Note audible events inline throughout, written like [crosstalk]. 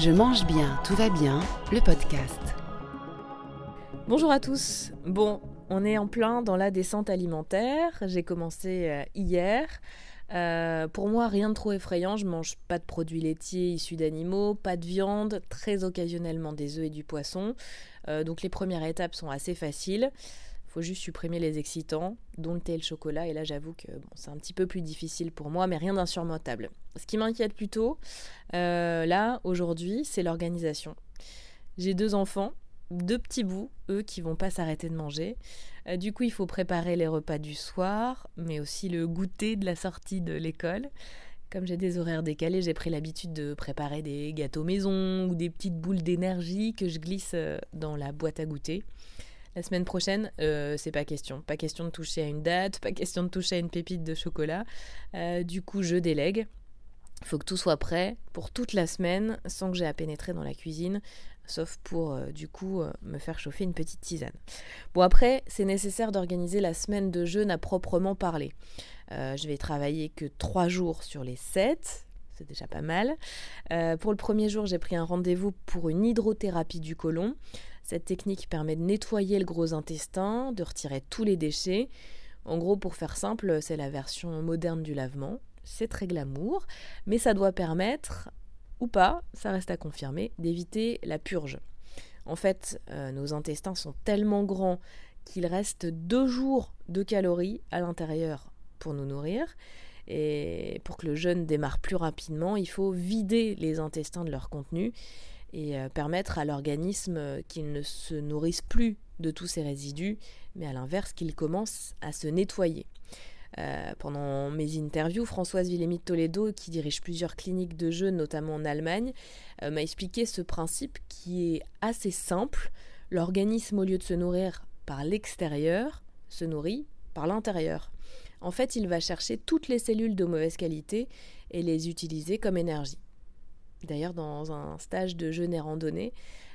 Je mange bien, tout va bien, le podcast. Bonjour à tous. Bon, on est en plein dans la descente alimentaire. J'ai commencé euh, hier. Euh, pour moi, rien de trop effrayant. Je mange pas de produits laitiers issus d'animaux, pas de viande, très occasionnellement des œufs et du poisson. Euh, donc les premières étapes sont assez faciles. Faut juste supprimer les excitants, dont le thé et le chocolat. Et là, j'avoue que c'est un petit peu plus difficile pour moi, mais rien d'insurmontable. Ce qui m'inquiète plutôt, euh, là, aujourd'hui, c'est l'organisation. J'ai deux enfants, deux petits bouts, eux, qui vont pas s'arrêter de manger. Euh, du coup, il faut préparer les repas du soir, mais aussi le goûter de la sortie de l'école. Comme j'ai des horaires décalés, j'ai pris l'habitude de préparer des gâteaux maison ou des petites boules d'énergie que je glisse euh, dans la boîte à goûter. La semaine prochaine, euh, c'est pas question. Pas question de toucher à une date, pas question de toucher à une pépite de chocolat. Euh, du coup, je délègue. Il faut que tout soit prêt pour toute la semaine sans que j'ai à pénétrer dans la cuisine, sauf pour euh, du coup me faire chauffer une petite tisane. Bon après, c'est nécessaire d'organiser la semaine de jeûne à proprement parler. je vais travailler que trois jours sur les sept, c'est déjà pas mal. pour le premier jour, j'ai pris un rendez-vous pour une hydrothérapie du côlon. Cette technique permet de nettoyer le gros intestin, de retirer tous les déchets. En gros, pour faire simple, c'est la version moderne du lavement. C'est très glamour, mais ça doit permettre, ou pas, ça reste à confirmer, d'éviter la purge. En fait, euh, nos intestins sont tellement grands qu'il reste deux jours de calories à l'intérieur pour nous nourrir. Et pour que le jeûne démarre plus rapidement, il faut vider les intestins de leur contenu et euh, permettre à l'organisme euh, qu'il ne se nourrisse plus de tous ces résidus, mais à l'inverse qu'il commence à se nettoyer. Euh, pendant mes interviews, Françoise Villémy Toledo, qui dirige plusieurs cliniques de jeûne, notamment en Allemagne, m'a expliqué ce principe qui est assez simple. L'organisme, au lieu de se nourrir par l'extérieur, se nourrit par l'intérieur. En fait, il va chercher toutes les cellules de mauvaise qualité et les utiliser comme énergie. D'ailleurs, dans un stage de jeûne et randonnée,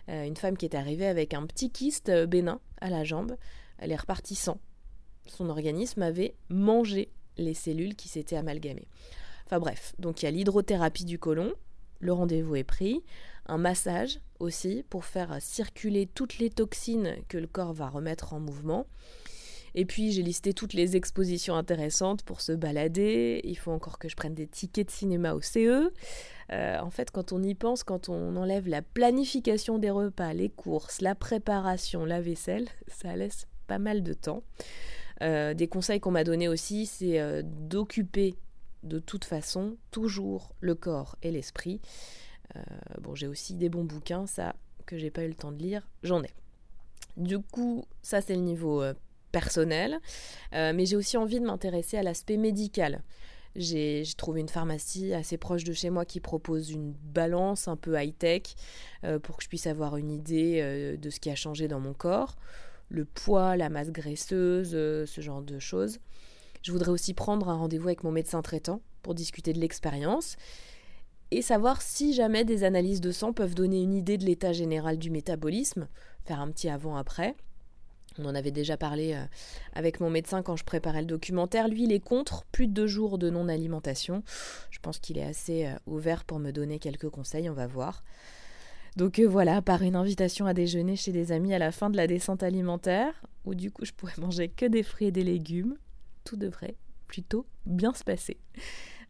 euh, une femme qui est arrivée avec un petit kyste euh, bénin à la jambe, elle est repartie sans. Son organisme avait mangé les cellules qui s'étaient amalgamées. Enfin bref, donc il y a l'hydrothérapie du côlon, le rendez-vous est pris, un massage aussi pour faire circuler toutes les toxines que le corps va remettre en mouvement. Et puis j'ai listé toutes les expositions intéressantes pour se balader. Il faut encore que je prenne des tickets de cinéma au CE. Euh, en fait, quand on y pense, quand on enlève la planification des repas, les courses, la préparation, la vaisselle, [laughs] ça laisse pas mal de temps. Euh, des conseils qu'on m'a donnés aussi, c'est euh, d'occuper de toute façon toujours le corps et l'esprit. bon, j'ai aussi des bons bouquins, ça que j'ai pas eu le temps de lire, j'en ai. Du coup, ça c'est le niveau personnel, mais j'ai aussi envie de m'intéresser à l'aspect médical. J'ai trouvé une pharmacie assez proche de chez moi qui propose une balance un peu high-tech euh, pour que je puisse avoir une idée euh, de ce qui a changé dans mon corps, le poids, la masse graisseuse, ce genre de choses. Je voudrais aussi prendre un rendez-vous avec mon médecin traitant pour discuter de l'expérience et savoir si jamais des analyses de sang peuvent donner une idée de l'état général du métabolisme, faire un petit avant-après. On en avait déjà parlé euh, avec mon médecin quand je préparais le documentaire. Lui, il est contre plus de deux jours de non-alimentation. Je pense qu'il est assez euh, ouvert pour me donner quelques conseils, on va voir. Donc euh, voilà, par une invitation à déjeuner chez des amis à la fin de la descente alimentaire, où du coup je pourrais manger que des fruits et des légumes, tout devrait plutôt bien se passer.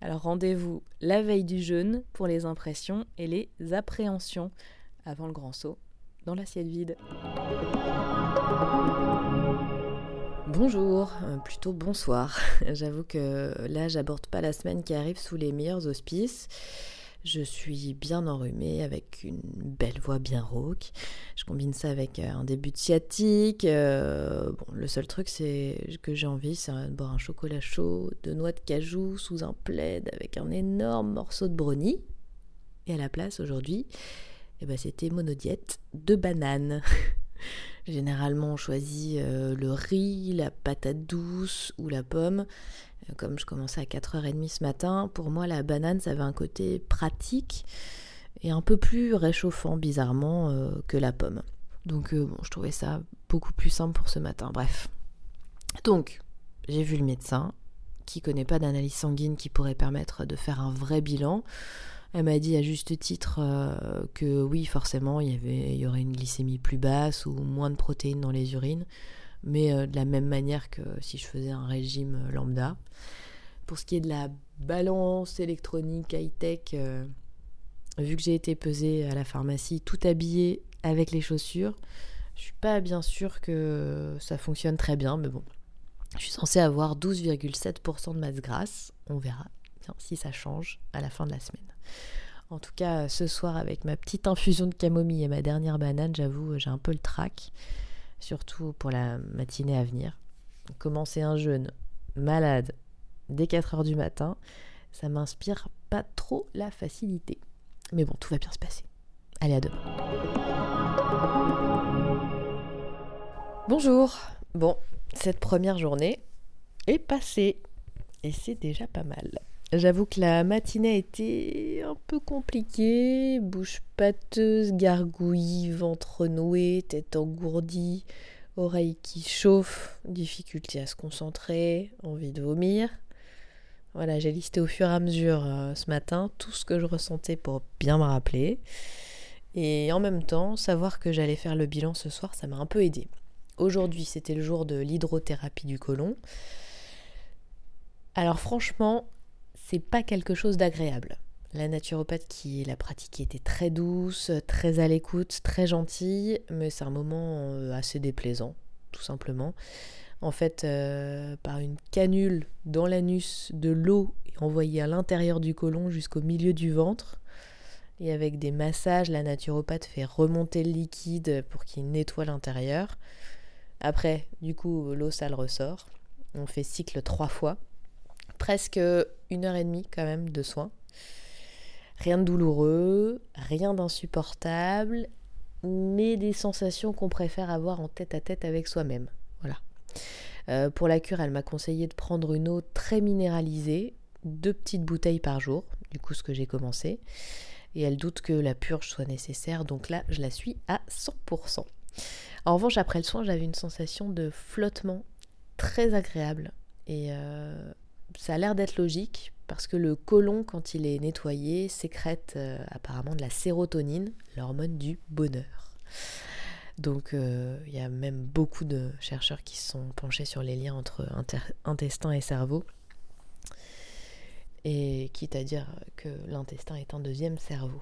Alors rendez-vous la veille du jeûne pour les impressions et les appréhensions avant le grand saut dans l'assiette vide. Bonjour, euh, plutôt bonsoir. [laughs] J'avoue que là, j'aborde pas la semaine qui arrive sous les meilleurs auspices. Je suis bien enrhumée avec une belle voix bien rauque. Je combine ça avec euh, un début de sciatique. Euh, bon, le seul truc c'est que j'ai envie, c'est de boire un chocolat chaud, de noix de cajou sous un plaid avec un énorme morceau de brownie. Et à la place aujourd'hui, eh ben, c'était monodiète de bananes. [laughs] Généralement, on choisit euh, le riz, la patate douce ou la pomme. Euh, comme je commençais à 4h30 ce matin, pour moi, la banane, ça avait un côté pratique et un peu plus réchauffant, bizarrement, euh, que la pomme. Donc, je trouvais ça beaucoup plus simple pour ce matin. Bref. Donc, j'ai vu le médecin qui connaît pas d'analyse sanguine qui pourrait permettre de faire un vrai bilan. Elle m'a dit à juste titre que oui, forcément, il y, aurait une glycémie plus basse ou moins de protéines dans les urines, mais de la même manière que si je faisais un régime lambda. Pour ce qui est de la balance électronique high-tech, vu que j'ai été pesée à la pharmacie, tout habillée avec les chaussures, je suis pas bien sûre que ça fonctionne très bien, mais bon. Je suis censée avoir 12,7% de masse grasse. On verra si ça change à la fin de la semaine. En tout cas, ce soir, avec ma petite infusion de camomille et ma dernière banane, j'avoue, j'ai un peu le trac. Surtout pour la matinée à venir. Commencer un jeûne malade dès 4 heures du matin, ça m'inspire pas trop la facilité. Mais bon, tout va bien se passer. Allez, à demain. Bonjour. Bon, cette première journée est passée. Et c'est déjà pas mal. J'avoue que la matinée a été un peu compliquée. Bouche pâteuse, gargouille, ventre noué, tête engourdie, oreille qui chauffe, difficulté à se concentrer, envie de vomir. Voilà, j'ai listé au fur et à mesure euh, ce matin tout ce que je ressentais pour bien me rappeler. Et en même temps, savoir que j'allais faire le bilan ce soir, ça m'a un peu aidé. Aujourd'hui, c'était le jour de l'hydrothérapie du côlon. Alors franchement, c'est pas quelque chose d'agréable. La naturopathe qui l'a pratiquée était très douce, très à l'écoute, très gentille, mais c'est un moment euh, assez déplaisant, tout simplement en fait euh, par une canule dans l'anus de l'eau envoyée à l'intérieur du côlon jusqu'au milieu du ventre. Et avec des massages, la naturopathe fait remonter le liquide pour qu'il nettoie l'intérieur. Après, du coup, l'eau sale ressort. On fait cycle trois fois. Presque une heure et demie quand même de soins. Rien de douloureux, rien d'insupportable, mais des sensations qu'on préfère avoir en tête à tête avec soi-même. Voilà. Euh, pour la cure, elle m'a conseillé de prendre une eau très minéralisée, deux petites bouteilles par jour, du coup ce que j'ai commencé. Et elle doute que la purge soit nécessaire, donc là je la suis à 100%. En revanche, après le soin, j'avais une sensation de flottement très agréable. Et euh, ça a l'air d'être logique, parce que le côlon, quand il est nettoyé, sécrète euh, apparemment de la sérotonine, l'hormone du bonheur. Donc euh, il y a même beaucoup de chercheurs qui se sont penchés sur les liens entre intestin et cerveau. Et quitte à dire que l'intestin est un deuxième cerveau.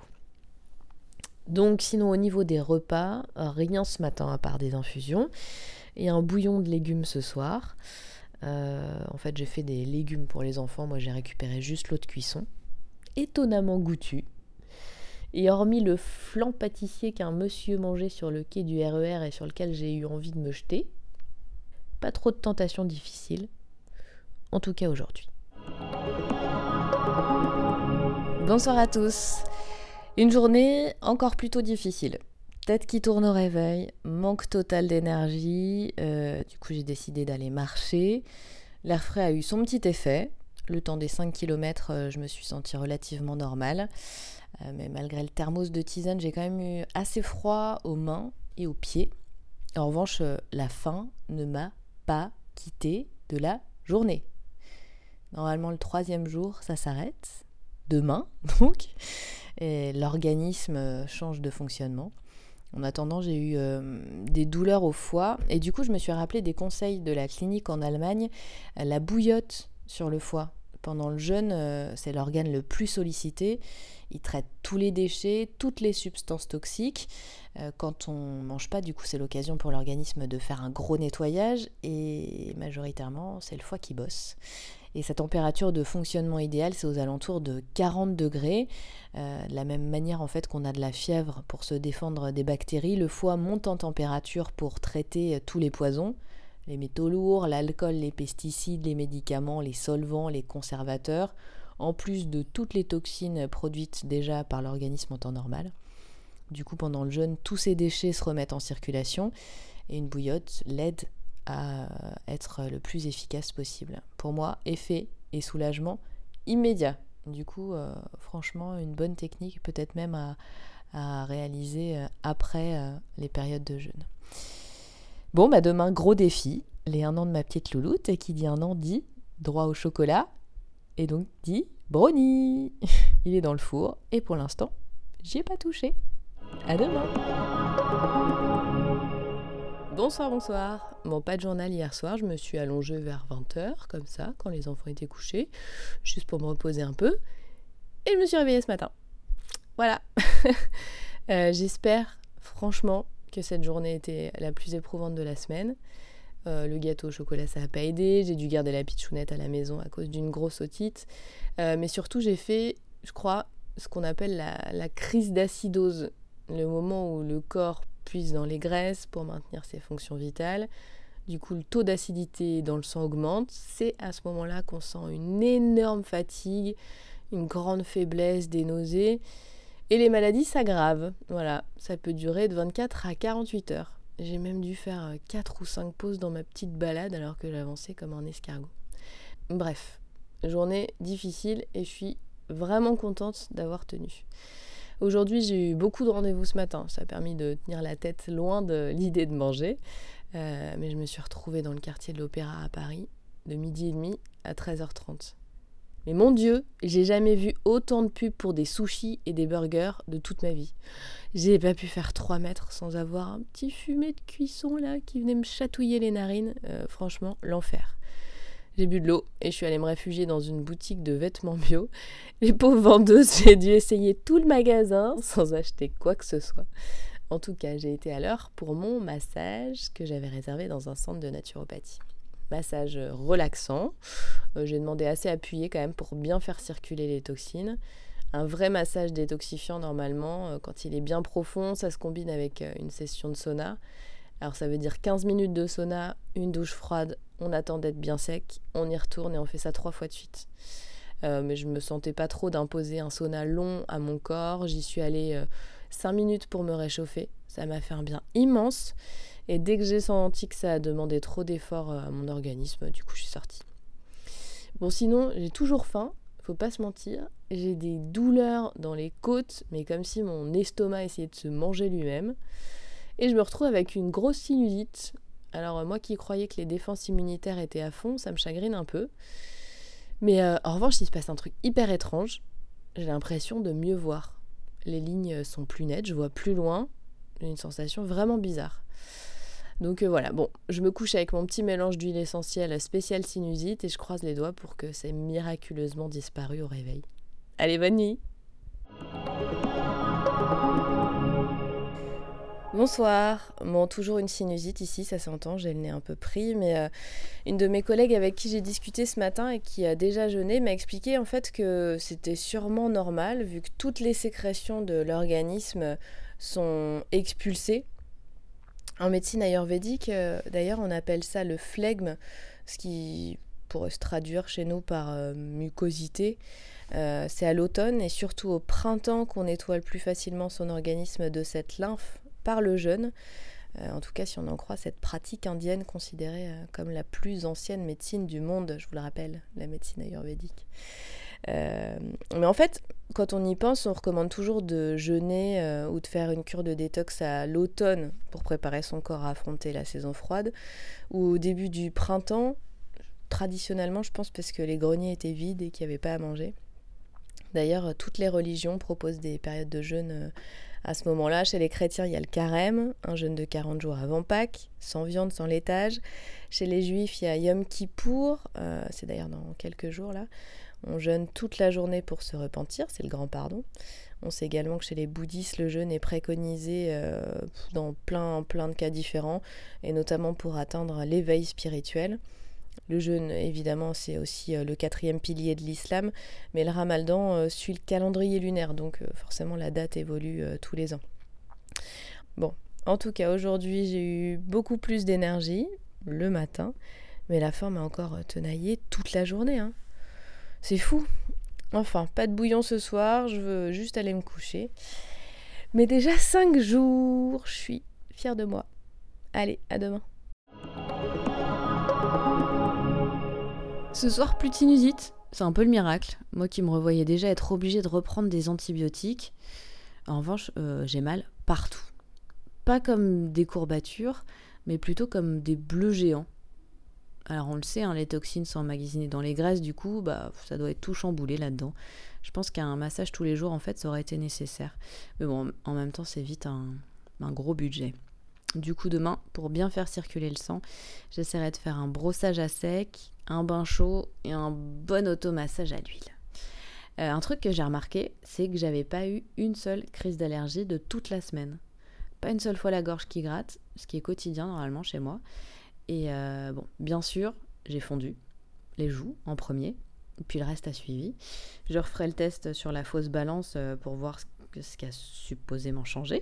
Donc sinon au niveau des repas, rien ce matin à part des infusions et un bouillon de légumes ce soir. Euh, en fait j'ai fait des légumes pour les enfants, moi j'ai récupéré juste l'eau de cuisson. Étonnamment goûtu, et hormis le flan pâtissier qu'un monsieur mangeait sur le quai du RER e et sur lequel j'ai eu envie de me jeter, pas trop de tentations difficiles, en tout cas aujourd'hui. Bonsoir à tous. Une journée encore plutôt difficile. Tête qui tourne au réveil, manque total d'énergie. Euh, du coup, j'ai décidé d'aller marcher. L'air frais a eu son petit effet. Le temps des 5 km, euh, je me suis sentie relativement normale. Euh, mais malgré le thermos de tisane, j'ai quand même eu assez froid aux mains et aux pieds. En revanche, la faim ne m'a pas quitté de la journée. Normalement, le troisième jour, ça s'arrête. Demain, [laughs] donc. Et l'organisme change de fonctionnement. En attendant, j'ai eu des douleurs au foie. Et du coup, je me suis rappelé des conseils de la clinique en Allemagne. La bouillotte sur le foie. Pendant le jeûne, c'est l'organe le plus sollicité. Il traite tous les déchets, toutes les substances toxiques. Euh, quand on ne mange pas, du coup, c'est l'occasion pour l'organisme de faire un gros nettoyage et majoritairement, c'est le foie qui bosse. Et sa température de fonctionnement idéale, c'est aux alentours de 40 degrés. Euh, de la même manière en fait qu'on a de la fièvre pour se défendre des bactéries, le foie monte en température pour traiter tous les poisons, les métaux lourds, l'alcool, les pesticides, les médicaments, les solvants, les conservateurs en plus de toutes les toxines produites déjà par l'organisme en temps normal. Du coup, pendant le jeûne, tous ces déchets se remettent en circulation et une bouillotte l'aide à être le plus efficace possible. Pour moi, effet et soulagement immédiat. Du coup, euh, franchement, une bonne technique, peut-être même à, réaliser euh, après euh, les périodes de jeûne. Bon, bah demain, gros défi, les un an de ma petite louloute, et qui dit un an dit droit au chocolat, et donc dit brownie. [laughs] Il est dans le four et pour l'instant, j'y ai pas touché. À demain. Bonsoir, bonsoir. Bon, pas de journal hier soir, je me suis allongée vers 20h, comme ça, quand les enfants étaient couchés, juste pour me reposer un peu. Et je me suis réveillée ce matin. Voilà. [laughs] Euh, j'espère, franchement, que cette journée était la plus éprouvante de la semaine. Euh, le gâteau au chocolat, ça n'a pas aidé. J'ai dû garder la pitchounette à la maison à cause d'une grosse otite. Euh, mais surtout, j'ai fait, je crois, ce qu'on appelle la, la crise d'acidose. Le moment où le corps puise dans les graisses pour maintenir ses fonctions vitales. Du coup, le taux d'acidité dans le sang augmente. C'est à ce moment-là qu'on sent une énorme fatigue, une grande faiblesse, des nausées. Et les maladies s'aggravent. Voilà, ça peut durer de 24 à 48 heures. J'ai même dû faire 4 ou 5 pauses dans ma petite balade alors que j'avançais comme un escargot. Bref, journée difficile et je suis vraiment contente d'avoir tenu. Aujourd'hui, j'ai eu beaucoup de rendez-vous ce matin. Ça a permis de tenir la tête loin de l'idée de manger. Euh, mais je me suis retrouvée dans le quartier de l'Opéra à Paris de midi et demi à 13h30. Mais mon Dieu, j'ai jamais vu autant de pubs pour des sushis et des burgers de toute ma vie. J'ai pas pu faire 3 mètres sans avoir un petit fumet de cuisson là qui venait me chatouiller les narines. Euh, franchement, l'enfer. J'ai bu de l'eau et je suis allée me réfugier dans une boutique de vêtements bio. Les pauvres vendeuses, [laughs] j'ai dû essayer tout le magasin sans acheter quoi que ce soit. En tout cas, j'ai été à l'heure pour mon massage que j'avais réservé dans un centre de naturopathie. Massage relaxant. Euh, j'ai demandé assez appuyé quand même pour bien faire circuler les toxines. Un vrai massage détoxifiant normalement, euh, quand il est bien profond, ça se combine avec euh, une session de sauna. Alors ça veut dire 15 minutes de sauna, une douche froide, on attend d'être bien sec, on y retourne et on fait ça trois fois de suite. Euh, mais je me sentais pas trop d'imposer un sauna long à mon corps. J'y suis allée 5 euh, minutes pour me réchauffer. Ça m'a fait un bien immense. Et dès que j'ai senti que ça a demandé trop d'efforts euh, à mon organisme, du coup je suis sortie. Bon sinon, j'ai toujours faim, faut pas se mentir. J'ai des douleurs dans les côtes, mais comme si mon estomac essayait de se manger lui-même. Et je me retrouve avec une grosse sinusite. Alors euh, moi qui croyais que les défenses immunitaires étaient à fond, ça me chagrine un peu. Mais euh, en revanche, il se passe un truc hyper étrange. J'ai l'impression de mieux voir. Les lignes sont plus nettes, je vois plus loin. J'ai une sensation vraiment bizarre. Donc euh, voilà, bon, je me couche avec mon petit mélange d'huile essentielle spéciale sinusite et je croise les doigts pour que c'est miraculeusement disparu au réveil. Allez, bonne nuit Bonsoir. Bon, toujours une sinusite ici, ça s'entend, j'ai le nez un peu pris, mais euh, une de mes collègues avec qui j'ai discuté ce matin et qui a déjà jeûné m'a expliqué en fait que c'était sûrement normal vu que toutes les sécrétions de l'organisme sont expulsées. En médecine ayurvédique, euh, d'ailleurs, on appelle ça le flegme, ce qui pourrait se traduire chez nous par euh, mucosité. c'est à l'automne et surtout au printemps qu'on nettoie plus facilement son organisme de cette lymphe par le jeûne. Euh, en tout cas, si on en croit cette pratique indienne considérée euh, comme la plus ancienne médecine du monde, je vous le rappelle, la médecine ayurvédique. Euh, mais en fait, quand on y pense, on recommande toujours de jeûner ou de faire une cure de détox à l'automne pour préparer son corps à affronter la saison froide, ou au début du printemps, traditionnellement, je pense parce que les greniers étaient vides et qu'il n'y avait pas à manger. D'ailleurs, toutes les religions proposent des périodes de jeûne à ce moment-là, chez les chrétiens, il y a le carême, un jeûne de 40 jours avant Pâques, sans viande, sans laitage. Chez les juifs, il y a Yom Kippour, euh, c'est d'ailleurs dans quelques jours là. On jeûne toute la journée pour se repentir, c'est le grand pardon. On sait également que chez les bouddhistes, le jeûne est préconisé euh, dans plein, plein de cas différents, et notamment pour atteindre l'éveil spirituel. Le jeûne, évidemment, c'est aussi euh, le quatrième pilier de l'islam, mais le ramadan euh, suit le calendrier lunaire, donc euh, forcément la date évolue tous les ans. Bon, en tout cas, aujourd'hui, j'ai eu beaucoup plus d'énergie le matin, mais la forme a encore tenaillé toute la journée. Hein. C'est fou. Enfin, pas de bouillon ce soir, je veux juste aller me coucher. Mais déjà 5 jours, je suis fière de moi. Allez, à demain. Ce soir, plus de sinusite. C'est un peu le miracle. Moi qui me revoyais déjà être obligée de reprendre des antibiotiques. En revanche, euh, j'ai mal partout. Pas comme des courbatures, mais plutôt comme des bleus géants. Alors on le sait, hein, les toxines sont emmagasinées dans les graisses, du coup, bah, ça doit être tout chamboulé là-dedans. Je pense qu'un massage tous les jours, en fait, ça aurait été nécessaire. Mais bon, en même temps, c'est vite un, gros budget. Du coup, demain, pour bien faire circuler le sang, j'essaierai de faire un brossage à sec, un bain chaud et un bon automassage à l'huile. Euh, un truc que j'ai remarqué, c'est que j'avais pas eu une seule crise d'allergie de toute la semaine. Pas une seule fois la gorge qui gratte, ce qui est quotidien normalement chez moi. Et euh, bien sûr, j'ai fondu les joues en premier, puis le reste a suivi. Je referai le test sur la fausse balance euh, pour voir ce, qui a supposément changé.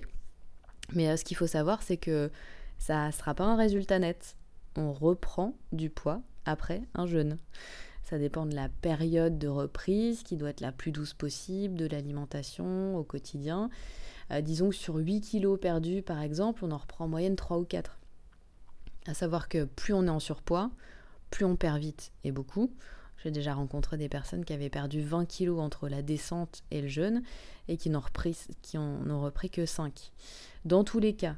Mais euh, ce qu'il faut savoir, c'est que ça ne sera pas un résultat net. On reprend du poids après un jeûne. Ça dépend de la période de reprise qui doit être la plus douce possible, de l'alimentation au quotidien. disons que sur 8 kilos perdus, par exemple, on en reprend en moyenne 3 ou 4. À savoir que plus on est en surpoids, plus on perd vite et beaucoup. J'ai déjà rencontré des personnes qui avaient perdu 20 kilos entre la descente et le jeûne et qui n'ont repris, qui repris que 5. Dans tous les cas,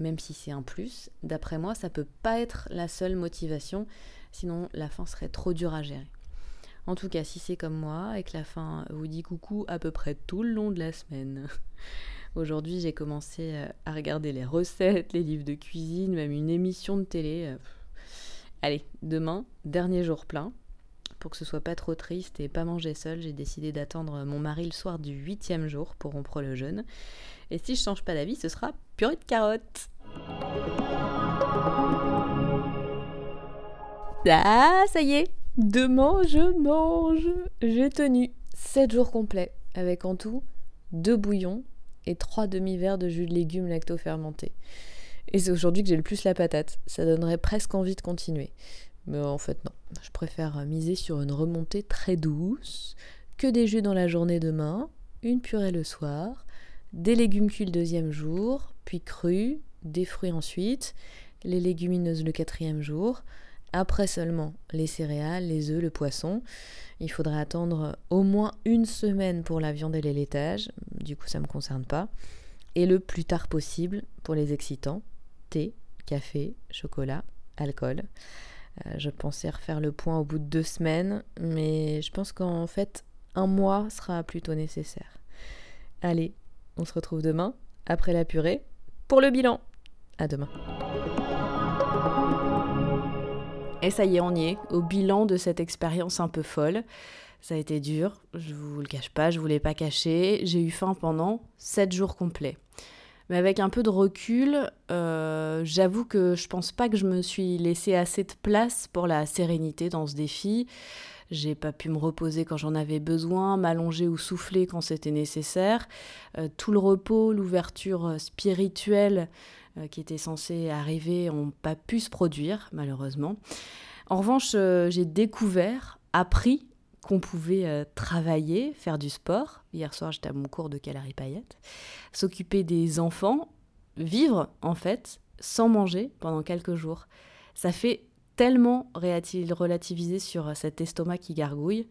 même si c'est un plus, d'après moi, ça peut pas être la seule motivation, sinon la fin serait trop dure à gérer. En tout cas, si c'est comme moi et que la fin vous dit coucou à peu près tout le long de la semaine, [laughs] Aujourd'hui, j'ai commencé euh, à regarder les recettes, les livres de cuisine, même une émission de télé. Euh, Allez, demain, dernier jour plein. Pour que ce soit pas trop triste et pas manger seul, j'ai décidé d'attendre mon mari le soir du huitième jour pour rompre le jeûne. Et si je change pas d'avis, ce sera purée de carottes. Ah, ça y est, demain je mange. J'ai tenu 7 jours complets avec en tout deux bouillons, et 3 demi-verres de jus de légumes lacto-fermentés. Et c'est aujourd'hui que j'ai le plus la patate. Ça donnerait presque envie de continuer. Mais en fait, non. Je préfère miser sur une remontée très douce, que des jus dans la journée demain, une purée le soir, des légumes cuits le deuxième jour, puis crus, des fruits ensuite, les légumineuses le quatrième jour, après seulement les céréales, les œufs, le poisson. Il faudrait attendre au moins une semaine pour la viande et les laitages, du coup ça ne me concerne pas. Et le plus tard possible pour les excitants, thé, café, chocolat, alcool. Euh, je pensais refaire le point au bout de deux semaines, mais je pense qu'en fait un mois sera plutôt nécessaire. Allez, on se retrouve demain, après la purée, pour le bilan. À demain. Et ça y est, on y est, au bilan de cette expérience un peu folle. Ça a été dur, je vous le cache pas, je vous l'ai pas caché. J'ai eu faim pendant 7 jours complets. Mais avec un peu de recul, euh, j'avoue que je pense pas que je me suis laissé assez de place pour la sérénité dans ce défi. J'ai pas pu me reposer quand j'en avais besoin, m'allonger ou souffler quand c'était nécessaire. Euh, tout le repos, l'ouverture spirituelle euh, qui étaient censés arriver n'ont pas pu se produire, malheureusement. En revanche, j'ai découvert, appris qu'on pouvait euh, travailler, faire du sport. Hier soir, j'étais à mon cours de calories paillettes. S'occuper des enfants, vivre en fait, sans manger pendant quelques jours. Ça fait tellement relativiser sur cet estomac qui gargouille.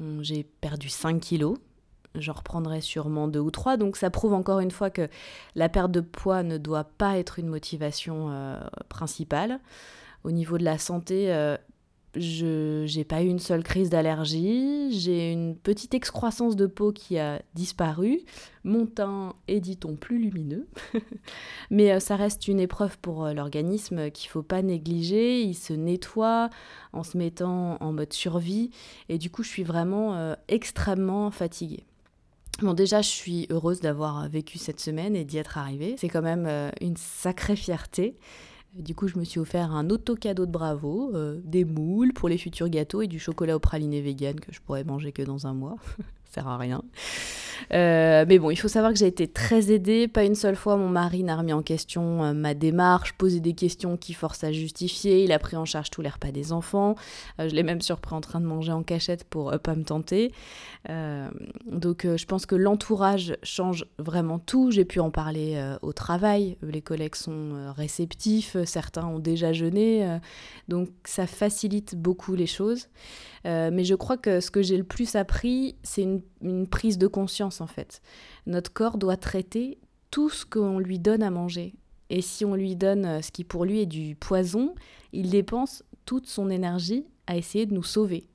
Hum, j'ai perdu 5 kilos, j'en reprendrai sûrement deux ou trois. Donc ça prouve encore une fois que la perte de poids ne doit pas être une motivation euh, principale. Au niveau de la santé, euh, je n'ai pas eu une seule crise d'allergie, j'ai une petite excroissance de peau qui a disparu, mon teint est, dit-on, plus lumineux, [laughs] mais euh, ça reste une épreuve pour l'organisme qu'il faut pas négliger, il se nettoie en se mettant en mode survie, et du coup je suis vraiment extrêmement fatiguée. Bon, déjà, je suis heureuse d'avoir vécu cette semaine et d'y être arrivée. C'est quand même euh, une sacrée fierté. Du coup, je me suis offert un auto-cadeau de bravo, euh, des moules pour les futurs gâteaux et du chocolat au praliné vegan que je pourrais manger que dans un mois. [laughs] Sert à rien. Euh, mais bon, il faut savoir que j'ai été très aidée. Pas une seule fois, mon mari n'a remis en question euh, ma démarche, posé des questions qui forcent à justifier. Il a pris en charge tous les repas des enfants. Euh, je l'ai même surpris en train de manger en cachette pour pas me tenter. donc, je pense que l'entourage change vraiment tout. J'ai pu en parler au travail. Les collègues sont réceptifs. Certains ont déjà jeûné. donc, ça facilite beaucoup les choses. mais je crois que ce que j'ai le plus appris, c'est une, une prise de conscience en fait. Notre corps doit traiter tout ce qu'on lui donne à manger. Et si on lui donne euh, ce qui pour lui est du poison, il dépense toute son énergie à essayer de nous sauver.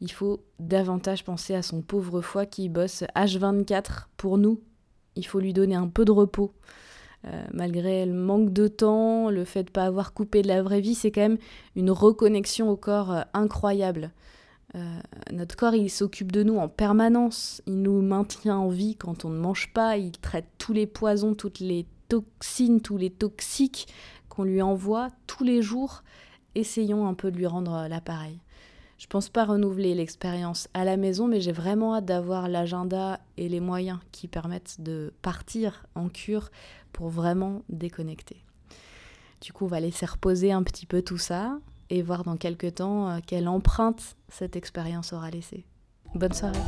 Il faut davantage penser à son pauvre foie qui bosse H24 pour nous. Il faut lui donner un peu de repos. Euh, malgré le manque de temps, le fait de ne pas avoir coupé de la vraie vie, c'est quand même une reconnexion au corps euh, incroyable. Euh, notre corps, il s'occupe de nous en permanence. Il nous maintient en vie quand on ne mange pas. Il traite tous les poisons, toutes les toxines, tous les toxiques qu'on lui envoie tous les jours. Essayons un peu de lui rendre l'appareil. Je pense pas renouveler l'expérience à la maison, mais j'ai vraiment hâte d'avoir l'agenda et les moyens qui permettent de partir en cure pour vraiment déconnecter. Du coup, on va laisser reposer un petit peu tout ça et voir dans quelques temps euh, quelle empreinte cette expérience aura laissé. Bonne soirée.